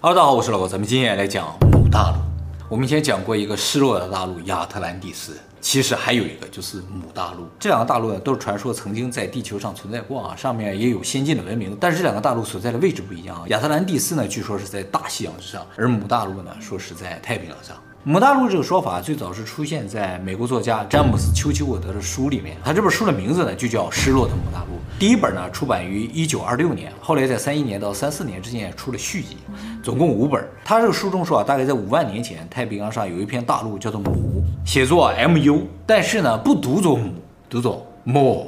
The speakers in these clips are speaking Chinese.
Hello，大家好，我是老高，咱们今天来讲姆大陆。我们以前讲过一个失落的大陆亚特兰蒂斯，其实还有一个就是姆大陆。这两个大陆呢，都是传说曾经在地球上存在过啊，上面也有先进的文明。但是这两个大陆所在的位置不一样啊。亚特兰蒂斯呢，据说是在大西洋之上，而姆大陆呢，说是在太平洋上。姆大陆这个说法最早是出现在美国作家詹姆斯·丘奇沃德的书里面。他这本书的名字呢，就叫《失落的姆大陆》。第一本呢，出版于一九二六年，后来在三一年到三四年之间也出了续集，总共五本。他这个书中说啊，大概在五万年前，太平洋上有一片大陆叫做姆，写作 M-U，但是呢，不读作母，读作莫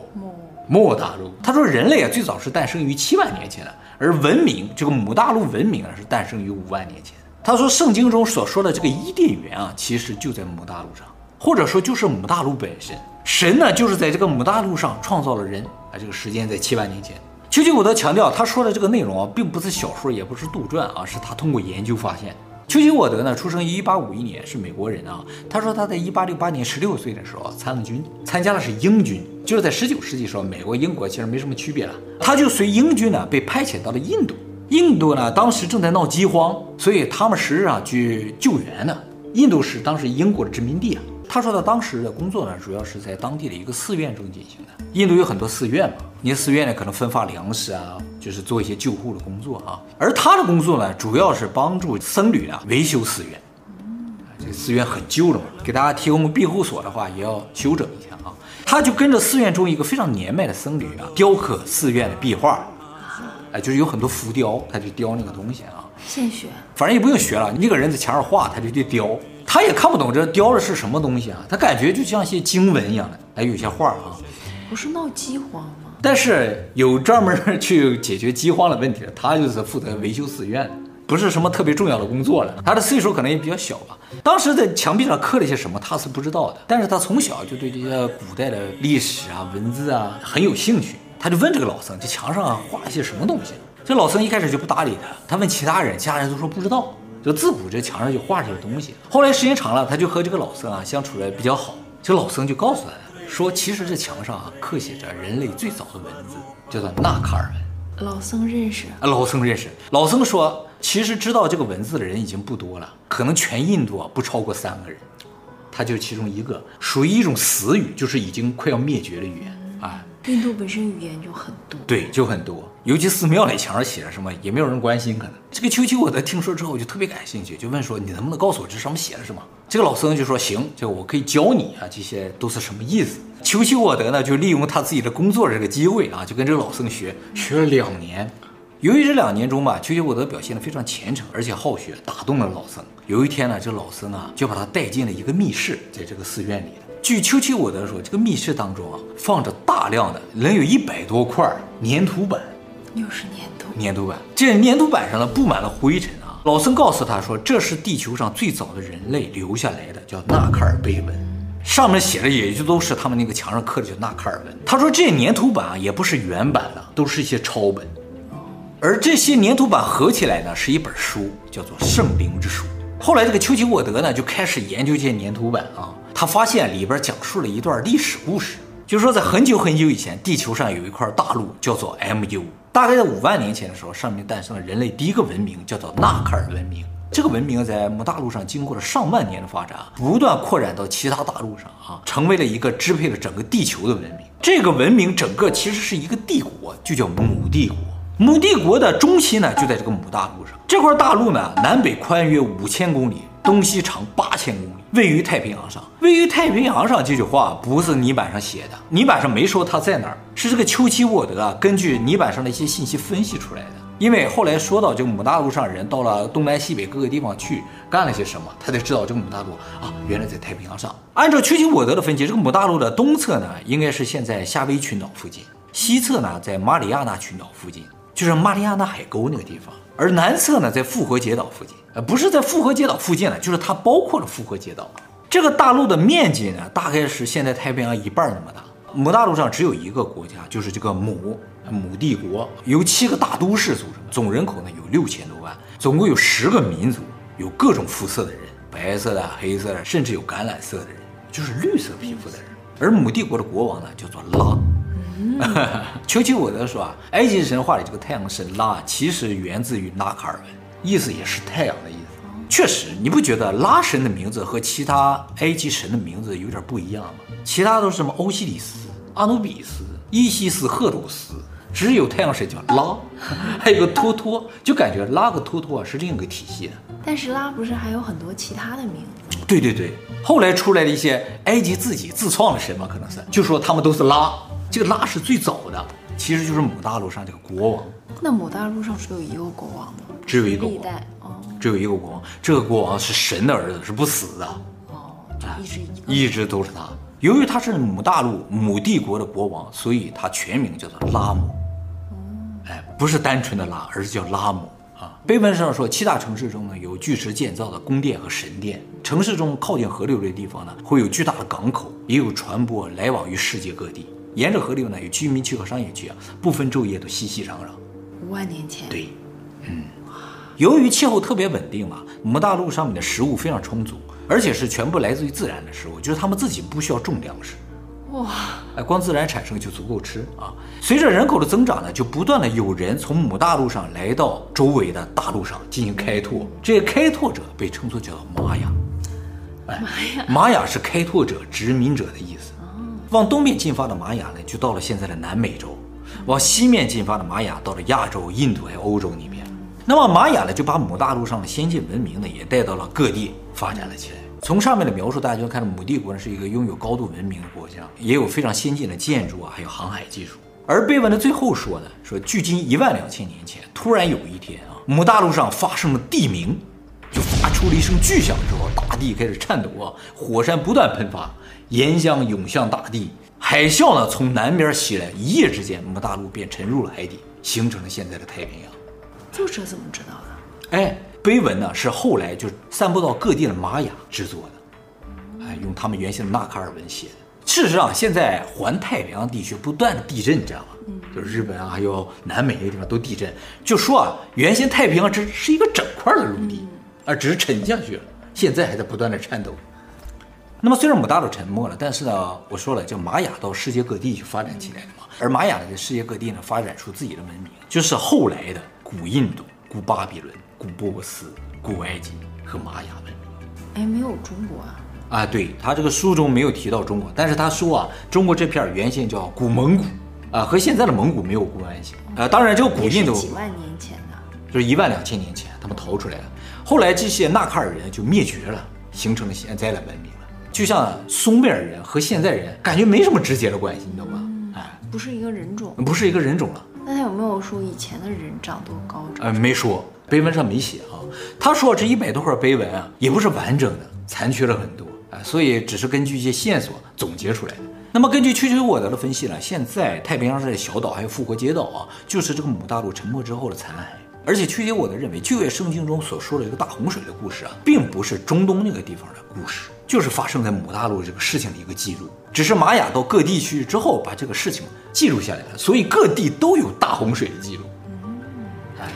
莫大陆。他说人类啊，最早是诞生于七万年前的，而文明这个母大陆文明啊，是诞生于五万年前。他说，圣经中所说的这个伊甸园啊，其实就在母大陆上，或者说就是母大陆本身。神呢，就是在这个母大陆上创造了人啊。这个时间在七万年前。丘吉沃德强调，他说的这个内容啊，并不是小说，也不是杜撰啊，是他通过研究发现。丘吉沃德呢，出生于一八五一年，是美国人啊。他说他在一八六八年十六岁的时候参了军，参加的是英军，就是在十九世纪时候，美国英国其实没什么区别了。他就随英军呢，被派遣到了印度。印度呢，当时正在闹饥荒，所以他们实际上去救援呢。印度是当时英国的殖民地啊。他说他当时的工作呢，主要是在当地的一个寺院中进行的。印度有很多寺院嘛，那些寺院呢，可能分发粮食啊，就是做一些救护的工作啊。而他的工作呢，主要是帮助僧侣啊维修寺院。这个寺院很旧了嘛，给大家提供庇护所的话，也要修整一下啊。他就跟着寺院中一个非常年迈的僧侣啊，雕刻寺院的壁画。哎，就是有很多浮雕，他就雕那个东西啊。现学，反正也不用学了，一个人在墙上画，他就去雕。他也看不懂这雕的是什么东西啊，他感觉就像些经文一样的。哎，有些画啊，不是闹饥荒吗？但是有专门去解决饥荒的问题的，他就是负责维修寺院，不是什么特别重要的工作了。他的岁数可能也比较小吧。当时在墙壁上刻了些什么，他是不知道的。但是他从小就对这些古代的历史啊、文字啊很有兴趣。他就问这个老僧：“这墙上画了些什么东西？”这老僧一开始就不搭理他。他问其他人，其他人都说不知道。就自古这墙上就画这些东西。后来时间长了，他就和这个老僧啊相处的比较好。这老僧就告诉他说：“其实这墙上啊刻写着人类最早的文字，叫做纳卡尔文。”老僧认识啊？老僧认识。老僧说：“其实知道这个文字的人已经不多了，可能全印度啊不超过三个人，他就是其中一个，属于一种死语，就是已经快要灭绝的语言。”印度本身语言就很多，对，就很多。尤其寺庙里墙上写着什么，也没有人关心。可能这个丘奇沃德听说之后就特别感兴趣，就问说：“你能不能告诉我这上面写的什么？”这个老僧就说：“行，这个我可以教你啊，这些都是什么意思。”丘奇沃德呢，就利用他自己的工作的这个机会啊，就跟这个老僧学，学了两年。由于这两年中吧，丘奇沃德表现得非常虔诚，而且好学，打动了老僧。有一天呢，这老僧啊就把他带进了一个密室，在这个寺院里。据丘奇沃德说，这个密室当中啊，放着大量的，能有一百多块粘土板，又是粘土，粘土板。这粘土板上呢，布满了灰尘啊。老僧告诉他说，这是地球上最早的人类留下来的，叫纳卡尔碑文，上面写的也就都是他们那个墙上刻的叫纳卡尔文。他说，这些粘土板啊，也不是原版的，都是一些抄本，而这些粘土板合起来呢，是一本书，叫做《圣灵之书》。后来这个丘奇沃德呢，就开始研究这些粘土板啊。他发现里边讲述了一段历史故事，就是说在很久很久以前，地球上有一块大陆叫做 MU，大概在五万年前的时候，上面诞生了人类第一个文明，叫做纳卡尔文明。这个文明在姆大陆上经过了上万年的发展，不断扩展到其他大陆上啊，成为了一个支配了整个地球的文明。这个文明整个其实是一个帝国，就叫姆帝国。姆帝国的中心呢，就在这个姆大陆上。这块大陆呢，南北宽约五千公里，东西长八千公里。位于太平洋上，位于太平洋上这句话不是泥板上写的，泥板上没说它在哪儿，是这个丘奇沃德啊根据泥板上的一些信息分析出来的。因为后来说到这个姆大陆上人到了东南西北各个地方去干了些什么，他才知道这个姆大陆啊原来在太平洋上。按照丘奇沃德的分析，这个姆大陆的东侧呢应该是现在夏威群岛附近，西侧呢在马里亚纳群岛附近，就是马里亚纳海沟那个地方。而南侧呢在复活节岛附近，呃，不是在复活节岛附近呢，就是它包括了复活节岛。这个大陆的面积呢，大概是现在太平洋一半那么大。母大陆上只有一个国家，就是这个母母帝国，由七个大都市组成，总人口呢有六千多万，总共有十个民族，有各种肤色的人，白色的、黑色的，甚至有橄榄色的人，就是绿色皮肤的人。而母帝国的国王呢，叫做拉。丘吉尔德说啊，埃及神话里这个太阳神拉，其实源自于纳卡尔文，意思也是太阳的意思。确实，你不觉得拉神的名字和其他埃及神的名字有点不一样吗？其他都是什么欧西里斯、阿努比斯、伊西斯、赫鲁斯，只有太阳神叫拉，还有个托托，就感觉拉和托托是另一个体系的。但是拉不是还有很多其他的名字？对对对，后来出来的一些埃及自己自创的神嘛，可能是就说他们都是拉，这个拉是最早的，其实就是母大陆上这个国王。那母大陆上只有一个国王吗？只有一个国王。只有一个国王，这个国王是神的儿子，是不死的。哦，就一直一个，一直都是他。由于他是母大陆母帝国的国王，所以他全名叫做拉姆。哎，不是单纯的拉，而是叫拉姆啊。碑文上说，七大城市中呢，有巨石建造的宫殿和神殿。城市中靠近河流的地方呢，会有巨大的港口，也有船舶来往于世界各地。沿着河流呢，有居民区和商业区啊，不分昼夜都熙熙攘攘。五万年前。对，嗯。由于气候特别稳定嘛，母大陆上面的食物非常充足，而且是全部来自于自然的食物，就是他们自己不需要种粮食，哇，哎，光自然产生就足够吃啊。随着人口的增长呢，就不断的有人从母大陆上来到周围的大陆上进行开拓，这些开拓者被称作叫做玛雅，哎，玛雅，玛雅是开拓者、殖民者的意思。往东面进发的玛雅呢，就到了现在的南美洲；往西面进发的玛雅到了亚洲、印度还有欧洲那边。那么玛雅呢，就把母大陆上的先进文明呢，也带到了各地，发展了起来。从上面的描述，大家就看到母帝国呢是一个拥有高度文明的国家，也有非常先进的建筑啊，还有航海技术。而碑文的最后说呢，说距今一万两千年前，突然有一天啊，母大陆上发生了地鸣，就发出了一声巨响之后，大地开始颤抖啊，火山不断喷发，岩浆涌向大地，海啸呢从南边袭来，一夜之间，我们大陆便沉入了海底，形成了现在的太平洋。作者怎么知道的？哎，碑文呢是后来就散布到各地的玛雅制作的，哎，用他们原先的纳卡尔文写的。事实上，现在环太平洋地区不断的地震，你知道吗？嗯，就是日本啊，还有南美那个地方都地震。就说啊，原先太平洋只是一个整块的陆地，而只是沉下去了，现在还在不断的颤抖。那么虽然母大陆沉没了，但是呢，我说了，叫玛雅到世界各地去发展起来的嘛。而玛雅呢，在世界各地呢发展出自己的文明，就是后来的。古印度、古巴比伦、古波斯、古埃及和玛雅文明，哎，没有中国啊？啊，对，他这个书中没有提到中国，但是他说啊，中国这片原先叫古蒙古，啊，和现在的蒙古没有关系。啊，当然这个古印度几万年前的，就是一万两千年前他们逃出来了，后来这些纳卡尔人就灭绝了，形成了现在的文明了。就像苏美尔人和现在人感觉没什么直接的关系，你懂吗？哎，不是一个人种，不是一个人种了。那他有没有说以前的人长多高？呃，没说，碑文上没写啊。他说这一百多块碑文啊，也不是完整的，残缺了很多啊，所以只是根据一些线索总结出来的。那么根据丘吉沃德的分析呢，现在太平洋上的小岛还有复活节岛啊，就是这个母大陆沉没之后的残骸。而且丘吉沃德认为，旧约圣经中所说的这个大洪水的故事啊，并不是中东那个地方的故事。就是发生在母大陆这个事情的一个记录，只是玛雅到各地去之后把这个事情记录下来了，所以各地都有大洪水的记录。嗯，啊，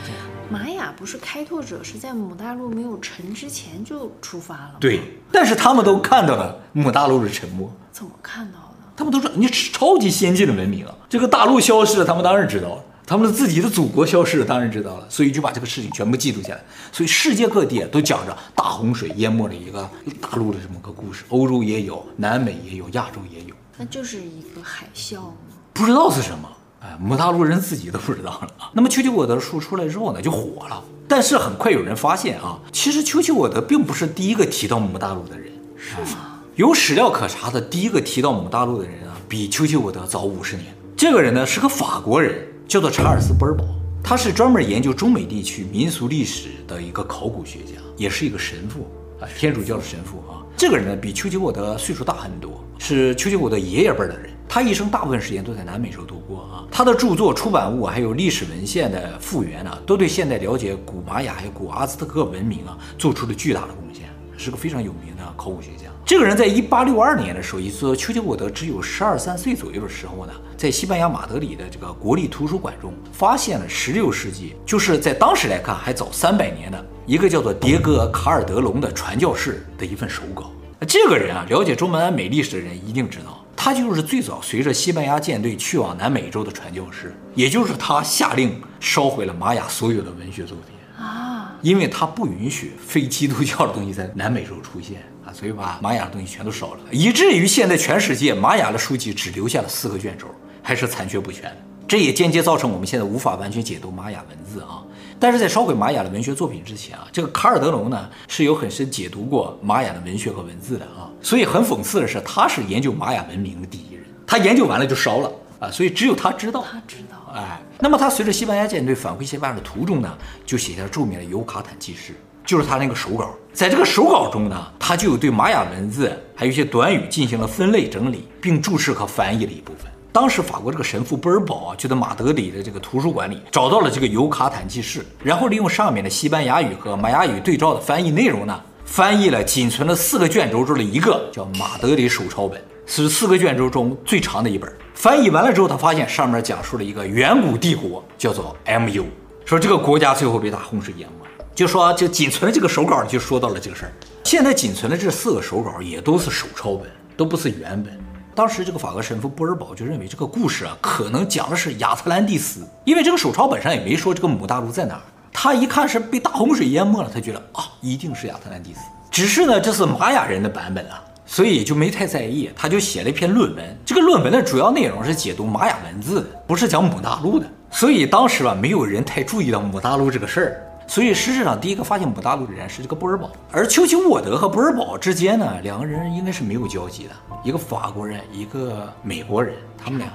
玛雅不是开拓者，是在母大陆没有沉之前就出发了。对，但是他们都看到了母大陆的沉没。怎么看到的？他们都说你是超级先进的文明啊，这个大陆消失了，他们当然知道了。他们的自己的祖国消失了，当然知道了，所以就把这个事情全部记录下来。所以世界各地都讲着大洪水淹没了一个大陆的这么个故事，欧洲也有，南美也有，亚洲也有。那就是一个海啸吗？不知道是什么，哎，母大陆人自己都不知道了。那么丘吉沃德的书出来之后呢，就火了。但是很快有人发现啊，其实丘吉沃德并不是第一个提到母大陆的人，是吗？有史料可查的第一个提到母大陆的人啊，比丘吉沃德早五十年。这个人呢是个法国人。叫做查尔斯·波尔堡，他是专门研究中美地区民俗历史的一个考古学家，也是一个神父啊，天主教的神父啊。这个人呢，比丘吉沃德岁数大很多，是丘吉沃德爷爷辈的人。他一生大部分时间都在南美洲度过啊。他的著作、出版物还有历史文献的复原呢，都对现代了解古玛雅还有古阿兹特克文明啊，做出了巨大的贡献，是个非常有名的考古学家。这个人在一八六二年的时候，也就是丘吉沃德只有十二三岁左右的时候呢，在西班牙马德里的这个国立图书馆中，发现了十六世纪，就是在当时来看还早三百年的一个叫做迭戈·卡尔德隆的传教士的一份手稿。这个人啊，了解中南美历史的人一定知道，他就是最早随着西班牙舰队去往南美洲的传教士，也就是他下令烧毁了玛雅所有的文学作品啊，因为他不允许非基督教的东西在南美洲出现啊，所以把玛雅的东西全都烧了，以至于现在全世界玛雅的书籍只留下了四个卷轴，还是残缺不全的，这也间接造成我们现在无法完全解读玛雅文字啊。但是在烧毁玛雅的文学作品之前啊，这个卡尔德隆呢是有很深解读过玛雅的文学和文字的啊，所以很讽刺的是，他是研究玛雅文明的第一人，他研究完了就烧了啊，所以只有他知道，他知道，哎，那么他随着西班牙舰队返回西班牙的途中呢，就写下著名的尤卡坦记事，就是他那个手稿，在这个手稿中呢，他就有对玛雅文字还有一些短语进行了分类整理，并注释和翻译了一部分。当时法国这个神父波尔堡啊，就在马德里的这个图书馆里找到了这个尤卡坦记事，然后利用上面的西班牙语和玛雅语对照的翻译内容呢，翻译了仅存的四个卷轴中的一个，叫马德里手抄本，是四个卷轴中最长的一本。翻译完了之后，他发现上面讲述了一个远古帝国，叫做 MU，说这个国家最后被大洪水淹没了。就说就仅存的这个手稿就说到了这个事儿。现在仅存的这四个手稿也都是手抄本，都不是原本。当时这个法国神父波尔堡就认为这个故事啊，可能讲的是亚特兰蒂斯，因为这个手抄本上也没说这个母大陆在哪儿。他一看是被大洪水淹没了，他觉得啊，一定是亚特兰蒂斯。只是呢，这是玛雅人的版本啊，所以就没太在意。他就写了一篇论文，这个论文的主要内容是解读玛雅文字的，不是讲母大陆的。所以当时吧，没有人太注意到母大陆这个事儿。所以实质上，第一个发现母大陆的人是这个波尔堡，而丘吉沃德和波尔堡之间呢，两个人应该是没有交集的，一个法国人，一个美国人，他们俩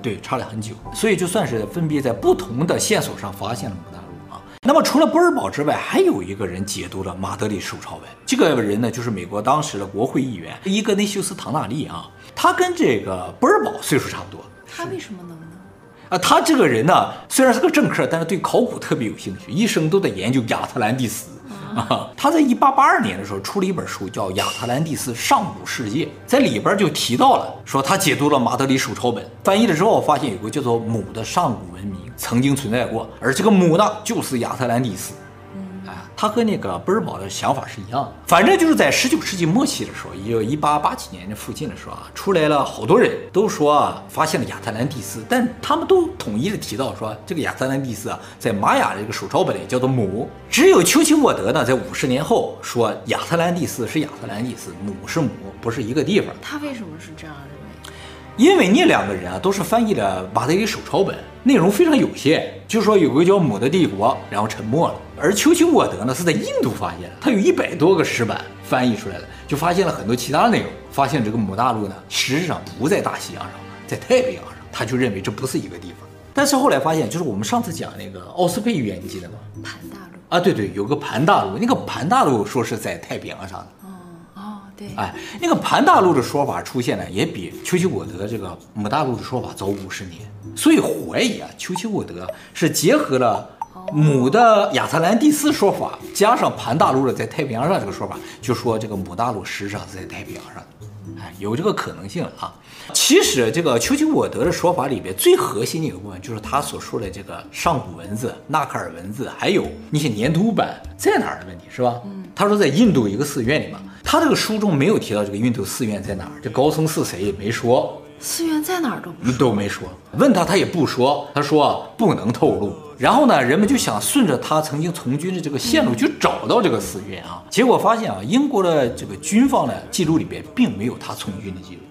对差了很久，所以就算是分别在不同的线索上发现了母大陆啊。那么除了波尔堡之外，还有一个人解读了马德里手抄本，这个人呢就是美国当时的国会议员伊格内修斯·唐纳利啊，他跟这个波尔堡岁数差不多，他为什么能呢？啊，他这个人呢，虽然是个政客，但是对考古特别有兴趣，一生都在研究亚特兰蒂斯。啊，他在一八八二年的时候出了一本书，叫《亚特兰蒂斯上古世界》，在里边就提到了，说他解读了马德里手抄本，翻译了之后，发现有个叫做母的上古文明曾经存在过，而这个母呢，就是亚特兰蒂斯。他和那个贝尔堡的想法是一样的，反正就是在十九世纪末期的时候，也就一八八几年的附近的时候啊，出来了好多人都说啊，发现了亚特兰蒂斯，但他们都统一的提到说，这个亚特兰蒂斯啊，在玛雅的这个手抄本里叫做母，只有丘奇沃德呢，在五十年后说亚特兰蒂斯是亚特兰蒂斯，母是母，不是一个地方。他为什么是这样的？因为那两个人啊，都是翻译的马德里手抄本，内容非常有限。就说有个叫母的帝国，然后沉没了。而丘吉沃德呢，是在印度发现的，他有一百多个石板翻译出来了，就发现了很多其他内容。发现这个母大陆呢，实质上不在大西洋上，在太平洋上。他就认为这不是一个地方。但是后来发现，就是我们上次讲那个奥斯佩预言，你记得吗？盘大陆啊，对对，有个盘大陆，那个盘大陆说是在太平洋上的。对，哎，那个盘大陆的说法出现呢，也比丘吉沃德这个母大陆的说法早五十年，所以怀疑啊，丘吉沃德是结合了母的亚特兰蒂斯说法，加上盘大陆的在太平洋上这个说法，就说这个母大陆实际上是在太平洋上，哎，有这个可能性啊。其实这个丘吉沃德的说法里边最核心的一个部分，就是他所说的这个上古文字、纳卡尔文字，还有那些粘土板在哪儿的问题，是吧？嗯，他说在印度一个寺院里嘛。他这个书中没有提到这个印度寺院在哪儿，这高僧是谁也没说，寺院在哪儿都不都没说，问他他也不说，他说不能透露。然后呢，人们就想顺着他曾经从军的这个线路去找到这个寺院啊，结果发现啊，英国的这个军方呢记录里边并没有他从军的记录，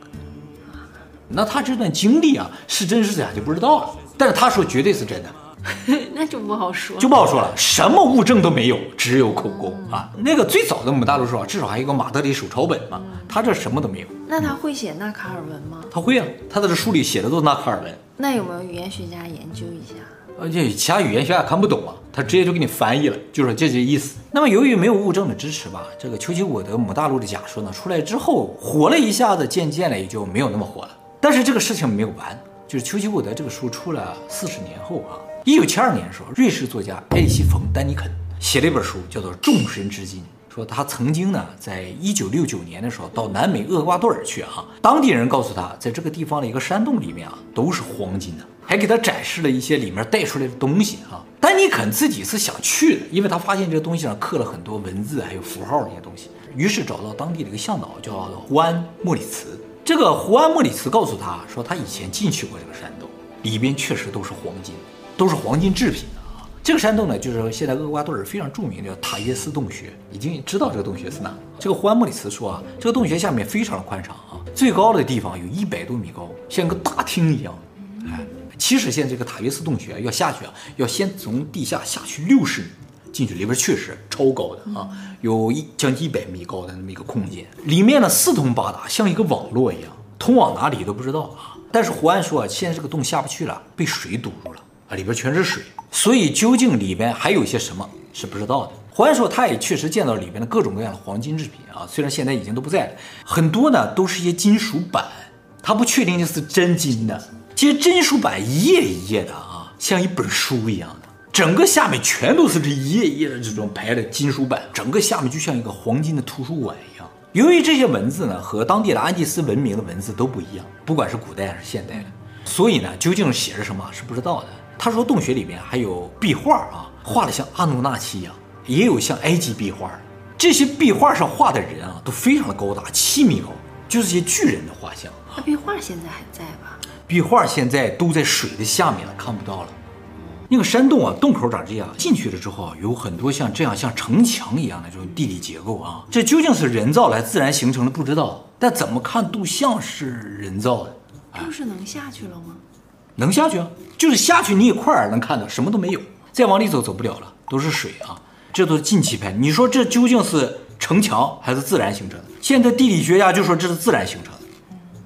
那他这段经历啊是真是假就不知道了，但是他说绝对是真的。那就不好说，就不好说了，什么物证都没有，只有口供啊。那个最早的母大陆说法，至少还有个马德里手抄本嘛，他这什么都没有。那他会写纳卡尔文吗？他会啊，他在这书里写的都是纳卡尔文。那有没有语言学家研究一下？而且其他语言学家看不懂啊，他直接就给你翻译了，就是这些意思。那么由于没有物证的支持吧，这个丘吉沃德母大陆的假说呢出来之后火了一下子，渐渐的也就没有那么火了。但是这个事情没有完，就是丘吉沃德这个书出了四十年后啊，一九七二年的时候，瑞士作家艾里希·冯·丹尼肯写了一本书，叫做《众神之金》。说他曾经呢，在一九六九年的时候到南美厄瓜多尔去啊，当地人告诉他，在这个地方的一个山洞里面啊，都是黄金的，还给他展示了一些里面带出来的东西啊。丹尼肯自己是想去的，因为他发现这个东西上刻了很多文字，还有符号那些东西，于是找到当地的一个向导，叫胡安·莫里茨。这个胡安·莫里茨告诉他说，他以前进去过这个山洞，里边确实都是黄金，都是黄金制品啊。这个山洞呢，就是现在厄瓜多尔非常著名的塔耶斯洞穴，已经知道这个洞穴是哪。这个胡安·莫里茨说啊，这个洞穴下面非常的宽敞啊，最高的地方有一百多米高，像个大厅一样。哎，其实现在这个塔约斯洞穴要下去啊，要先从地下下去六十米进去，里边确实超高的啊，有一将近一百米高的那么一个空间，里面呢四通八达，像一个网络一样，通往哪里都不知道啊。但是胡安说啊，现在这个洞下不去了，被水堵住了啊，里边全是水。所以究竟里边还有些什么是不知道的。胡安说，他也确实见到里边的各种各样的黄金制品啊，虽然现在已经都不在了，很多呢都是一些金属板，他不确定这是真金的。这些金属板一页一页的啊，像一本书一样的，整个下面全都是这一页一页的这种排的金属板，整个下面就像一个黄金的图书馆一样。由于这些文字呢和当地的安第斯文明的文字都不一样，不管是古代还是现代的，所以呢究竟写着什么是不知道的。他说，洞穴里面还有壁画啊，画的像阿努纳奇一样，也有像埃及壁画。这些壁画上画的人啊，都非常的高大，七米高，就是些巨人的画像。那壁画现在还在吧？壁画现在都在水的下面了，看不到了。那个山洞啊，洞口长这样，进去了之后啊，有很多像这样像城墙一样的这种地理结构啊，这究竟是人造来自然形成的不知道，但怎么看都像是人造的。就是能下去了吗？能下去啊，就是下去你一块儿能看到，什么都没有。再往里走走不了了，都是水啊，这都是近期拍。你说这究竟是城墙还是自然形成的？现在地理学家就说这是自然形成的，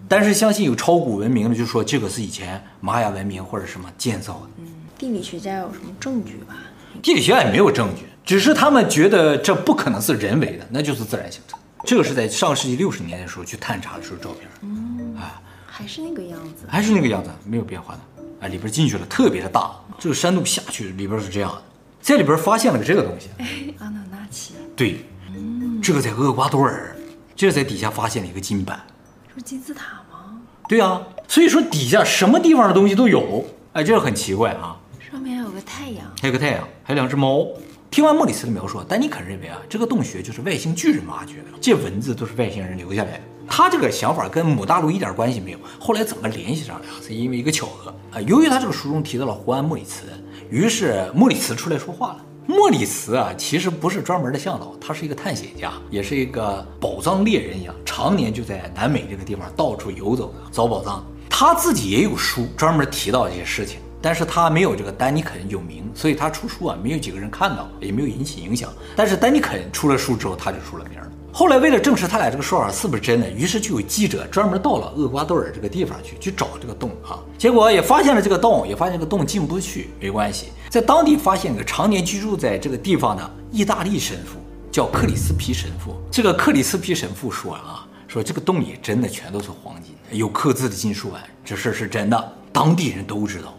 但是相信有超古文明的就说这个是以前玛雅文明或者什么建造的。嗯，地理学家有什么证据吧？地理学家也没有证据，只是他们觉得这不可能是人为的，那就是自然形成。这个是在上世纪六十年的时候去探查的时候照片。嗯，啊。还是那个样子，还是那个样子，没有变化的。哎，里边进去了，特别的大。这个山洞下去里边是这样的，在里边发现了个这个东西。哎，阿努纳奇。对，嗯，这个在厄瓜多尔，这个在底下发现了一个金板。这是金字塔吗？对啊，所以说底下什么地方的东西都有。哎，这个很奇怪啊。上面还有个太阳，还有个太阳，还有两只猫。听完莫里斯的描述，丹尼肯认为啊，这个洞穴就是外星巨人挖掘的，这文字都是外星人留下来的。他这个想法跟姆大陆一点关系没有。后来怎么联系上了？是因为一个巧合啊。由于他这个书中提到了胡安·莫里茨，于是莫里茨出来说话了。莫里茨啊，其实不是专门的向导，他是一个探险家，也是一个宝藏猎人一样，常年就在南美这个地方到处游走找宝藏。他自己也有书专门提到这些事情，但是他没有这个丹尼肯有名，所以他出书啊，没有几个人看到，也没有引起影响。但是丹尼肯出了书之后，他就出了名了。后来为了证实他俩这个说法是不是真的，于是就有记者专门到了厄瓜多尔这个地方去去找这个洞啊，结果也发现了这个洞，也发现这个洞进不去，没关系，在当地发现个常年居住在这个地方的意大利神父，叫克里斯皮神父。这个克里斯皮神父说啊，说这个洞里真的全都是黄金，有刻字的金属碗，这事儿是真的，当地人都知道。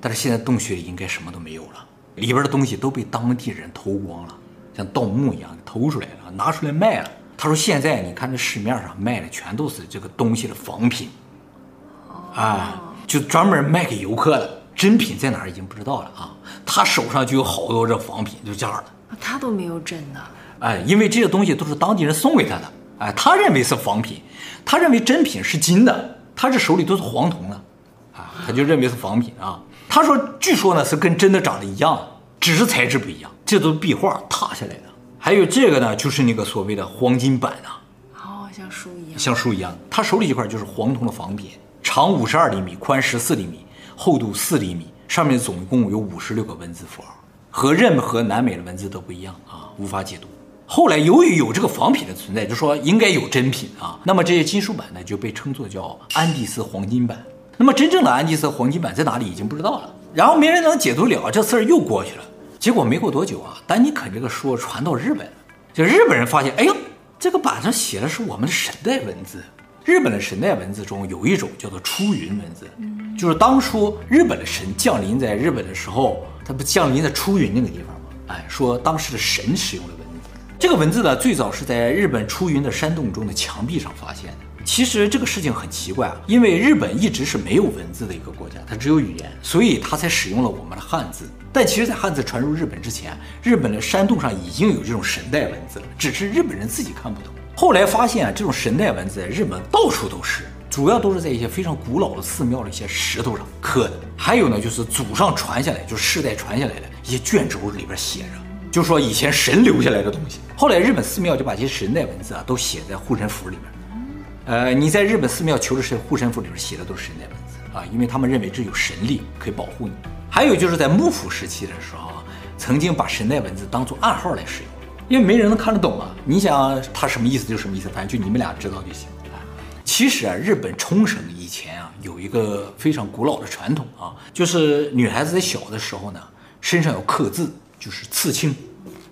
但是现在洞穴里应该什么都没有了，里边的东西都被当地人偷光了。像盗墓一样偷出来了，拿出来卖了。他说：“现在你看这市面上卖的全都是这个东西的仿品，啊，就专门卖给游客的，真品在哪儿已经不知道了啊。他手上就有好多这仿品，就这样的。他都没有真的，哎，因为这些东西都是当地人送给他的，哎，他认为是仿品，他认为真品是金的，他这手里都是黄铜的，啊，他就认为是仿品啊。他说，据说呢是跟真的长得一样，只是材质不一样。”这都是壁画拓下来的，还有这个呢，就是那个所谓的黄金板呐、啊，哦，像书一样，像书一样。他手里这块就是黄铜的仿品，长五十二厘米，宽十四厘米，厚度四厘米，上面总共有五十六个文字符号，和任何南美的文字都不一样啊，无法解读。后来由于有这个仿品的存在，就说应该有真品啊，那么这些金属板呢就被称作叫安第斯黄金板。那么真正的安第斯黄金板在哪里已经不知道了，然后没人能解读了，这事儿又过去了。结果没过多久啊，丹尼肯这个书传到日本，就日本人发现，哎呦，这个板上写的是我们的神代文字，日本的神代文字中有一种叫做出云文字，就是当初日本的神降临在日本的时候，他不降临在出云那个地方吗？哎，说当时的神使用的文字。这个文字呢，最早是在日本出云的山洞中的墙壁上发现的。其实这个事情很奇怪啊，因为日本一直是没有文字的一个国家，它只有语言，所以它才使用了我们的汉字。但其实，在汉字传入日本之前，日本的山洞上已经有这种神代文字了，只是日本人自己看不懂。后来发现啊，这种神代文字在日本到处都是，主要都是在一些非常古老的寺庙的一些石头上刻的，还有呢，就是祖上传下来，就是世代传下来的一些卷轴里边写着，就说以前神留下来的东西。后来日本寺庙就把这些神代文字啊都写在护身符里面。呃，你在日本寺庙求的是护身符里边写的都是神代文字啊，因为他们认为这有神力可以保护你。还有就是在幕府时期的时候，曾经把神代文字当做暗号来使用，因为没人能看得懂啊。你想他什么意思就什么意思，反正就你们俩知道就行。其实啊，日本冲绳以前啊有一个非常古老的传统啊，就是女孩子在小的时候呢，身上有刻字，就是刺青，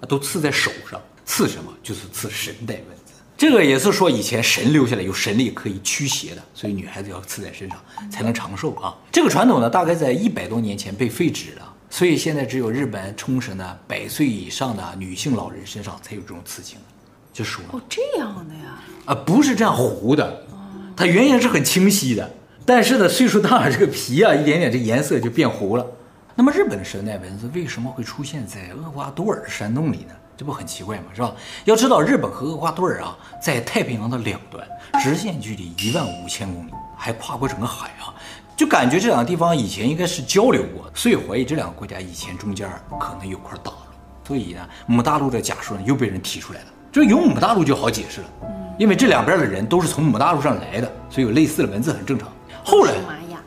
啊，都刺在手上，刺什么？就是刺神代文。这个也是说以前神留下来有神力可以驱邪的，所以女孩子要刺在身上才能长寿啊。这个传统呢，大概在一百多年前被废止了，所以现在只有日本冲绳的百岁以上的女性老人身上才有这种刺青，就说哦这样的呀，啊不是这样糊的，它原先是很清晰的，但是呢岁数大了这个皮啊一点点这颜色就变糊了。那么日本的神奈文字为什么会出现在厄瓜多尔的山洞里呢？这不很奇怪吗？是吧？要知道，日本和厄瓜多尔啊，在太平洋的两端，直线距离一万五千公里，还跨过整个海啊，就感觉这两个地方以前应该是交流过，所以怀疑这两个国家以前中间可能有块大陆。所以呢，母大陆的假说呢又被人提出来了。这有母大陆就好解释了，因为这两边的人都是从母大陆上来的，所以有类似的文字很正常。后来玛雅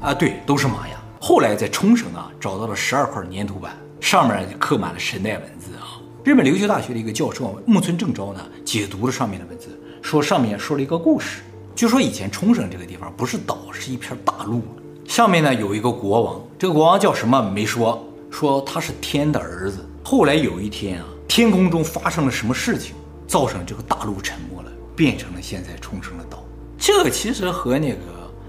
啊，对，都是玛雅。后来在冲绳啊找到了十二块粘土板，上面刻满了神代文字啊。日本留学大学的一个教授木村正昭呢，解读了上面的文字，说上面说了一个故事，就说以前冲绳这个地方不是岛，是一片大陆，上面呢有一个国王，这个国王叫什么没说，说他是天的儿子。后来有一天啊，天空中发生了什么事情，造成这个大陆沉没了，变成了现在冲绳的岛。这个其实和那个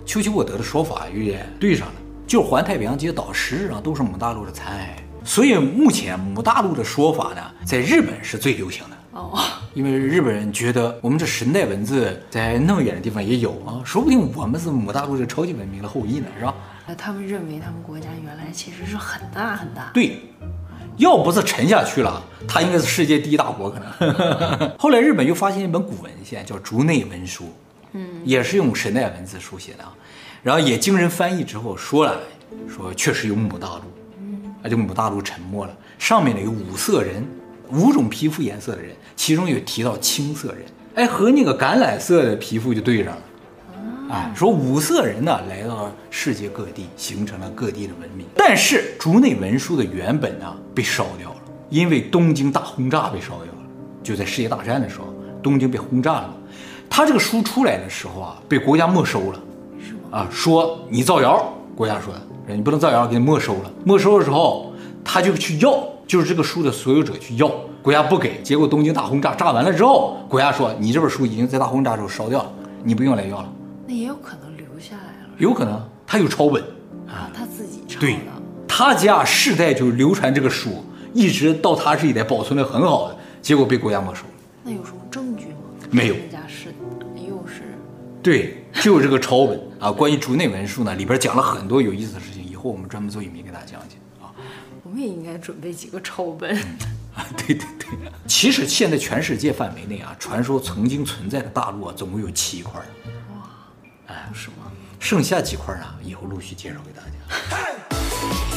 丘吉沃德的说法有点对上了，就是环太平洋这些岛实质上都是母大陆的残骸。所以目前母大陆的说法呢，在日本是最流行的哦，因为日本人觉得我们这神代文字在那么远的地方也有啊，说不定我们是母大陆的超级文明的后裔呢，是吧？那他们认为他们国家原来其实是很大很大，对，要不是沉下去了，它应该是世界第一大国可能。后来日本又发现一本古文献叫《竹内文书》，嗯，也是用神代文字书写的，然后也经人翻译之后说了，说确实有母大陆。啊，就母大陆沉没了，上面呢有五色人，五种皮肤颜色的人，其中有提到青色人，哎，和那个橄榄色的皮肤就对上了，啊，说五色人呢来到世界各地，形成了各地的文明。但是竹内文书的原本呢被烧掉了，因为东京大轰炸被烧掉了，就在世界大战的时候，东京被轰炸了，他这个书出来的时候啊，被国家没收了，是吗？啊，说你造谣，国家说。你不能造谣，给你没收了。没收的时候，他就去要，就是这个书的所有者去要，国家不给。结果东京大轰炸，炸完了之后，国家说你这本书已经在大轰炸时候烧掉了，你不用来要了。那也有可能留下来了，有可能他有抄本啊，他自己抄的。对，他家世代就流传这个书，一直到他这一代保存的很好的，结果被国家没收了。那有什么证据吗？没有。家世又是对，就是这个抄本啊。关于竹内文书呢，里边讲了很多有意思的事情。以后我们专门做一名给大家讲解啊，我们也应该准备几个抄本啊。对对对，其实现在全世界范围内啊，传说曾经存在的大陆啊，总共有七块。哇，哎，是吗？剩下几块呢？以后陆续介绍给大家。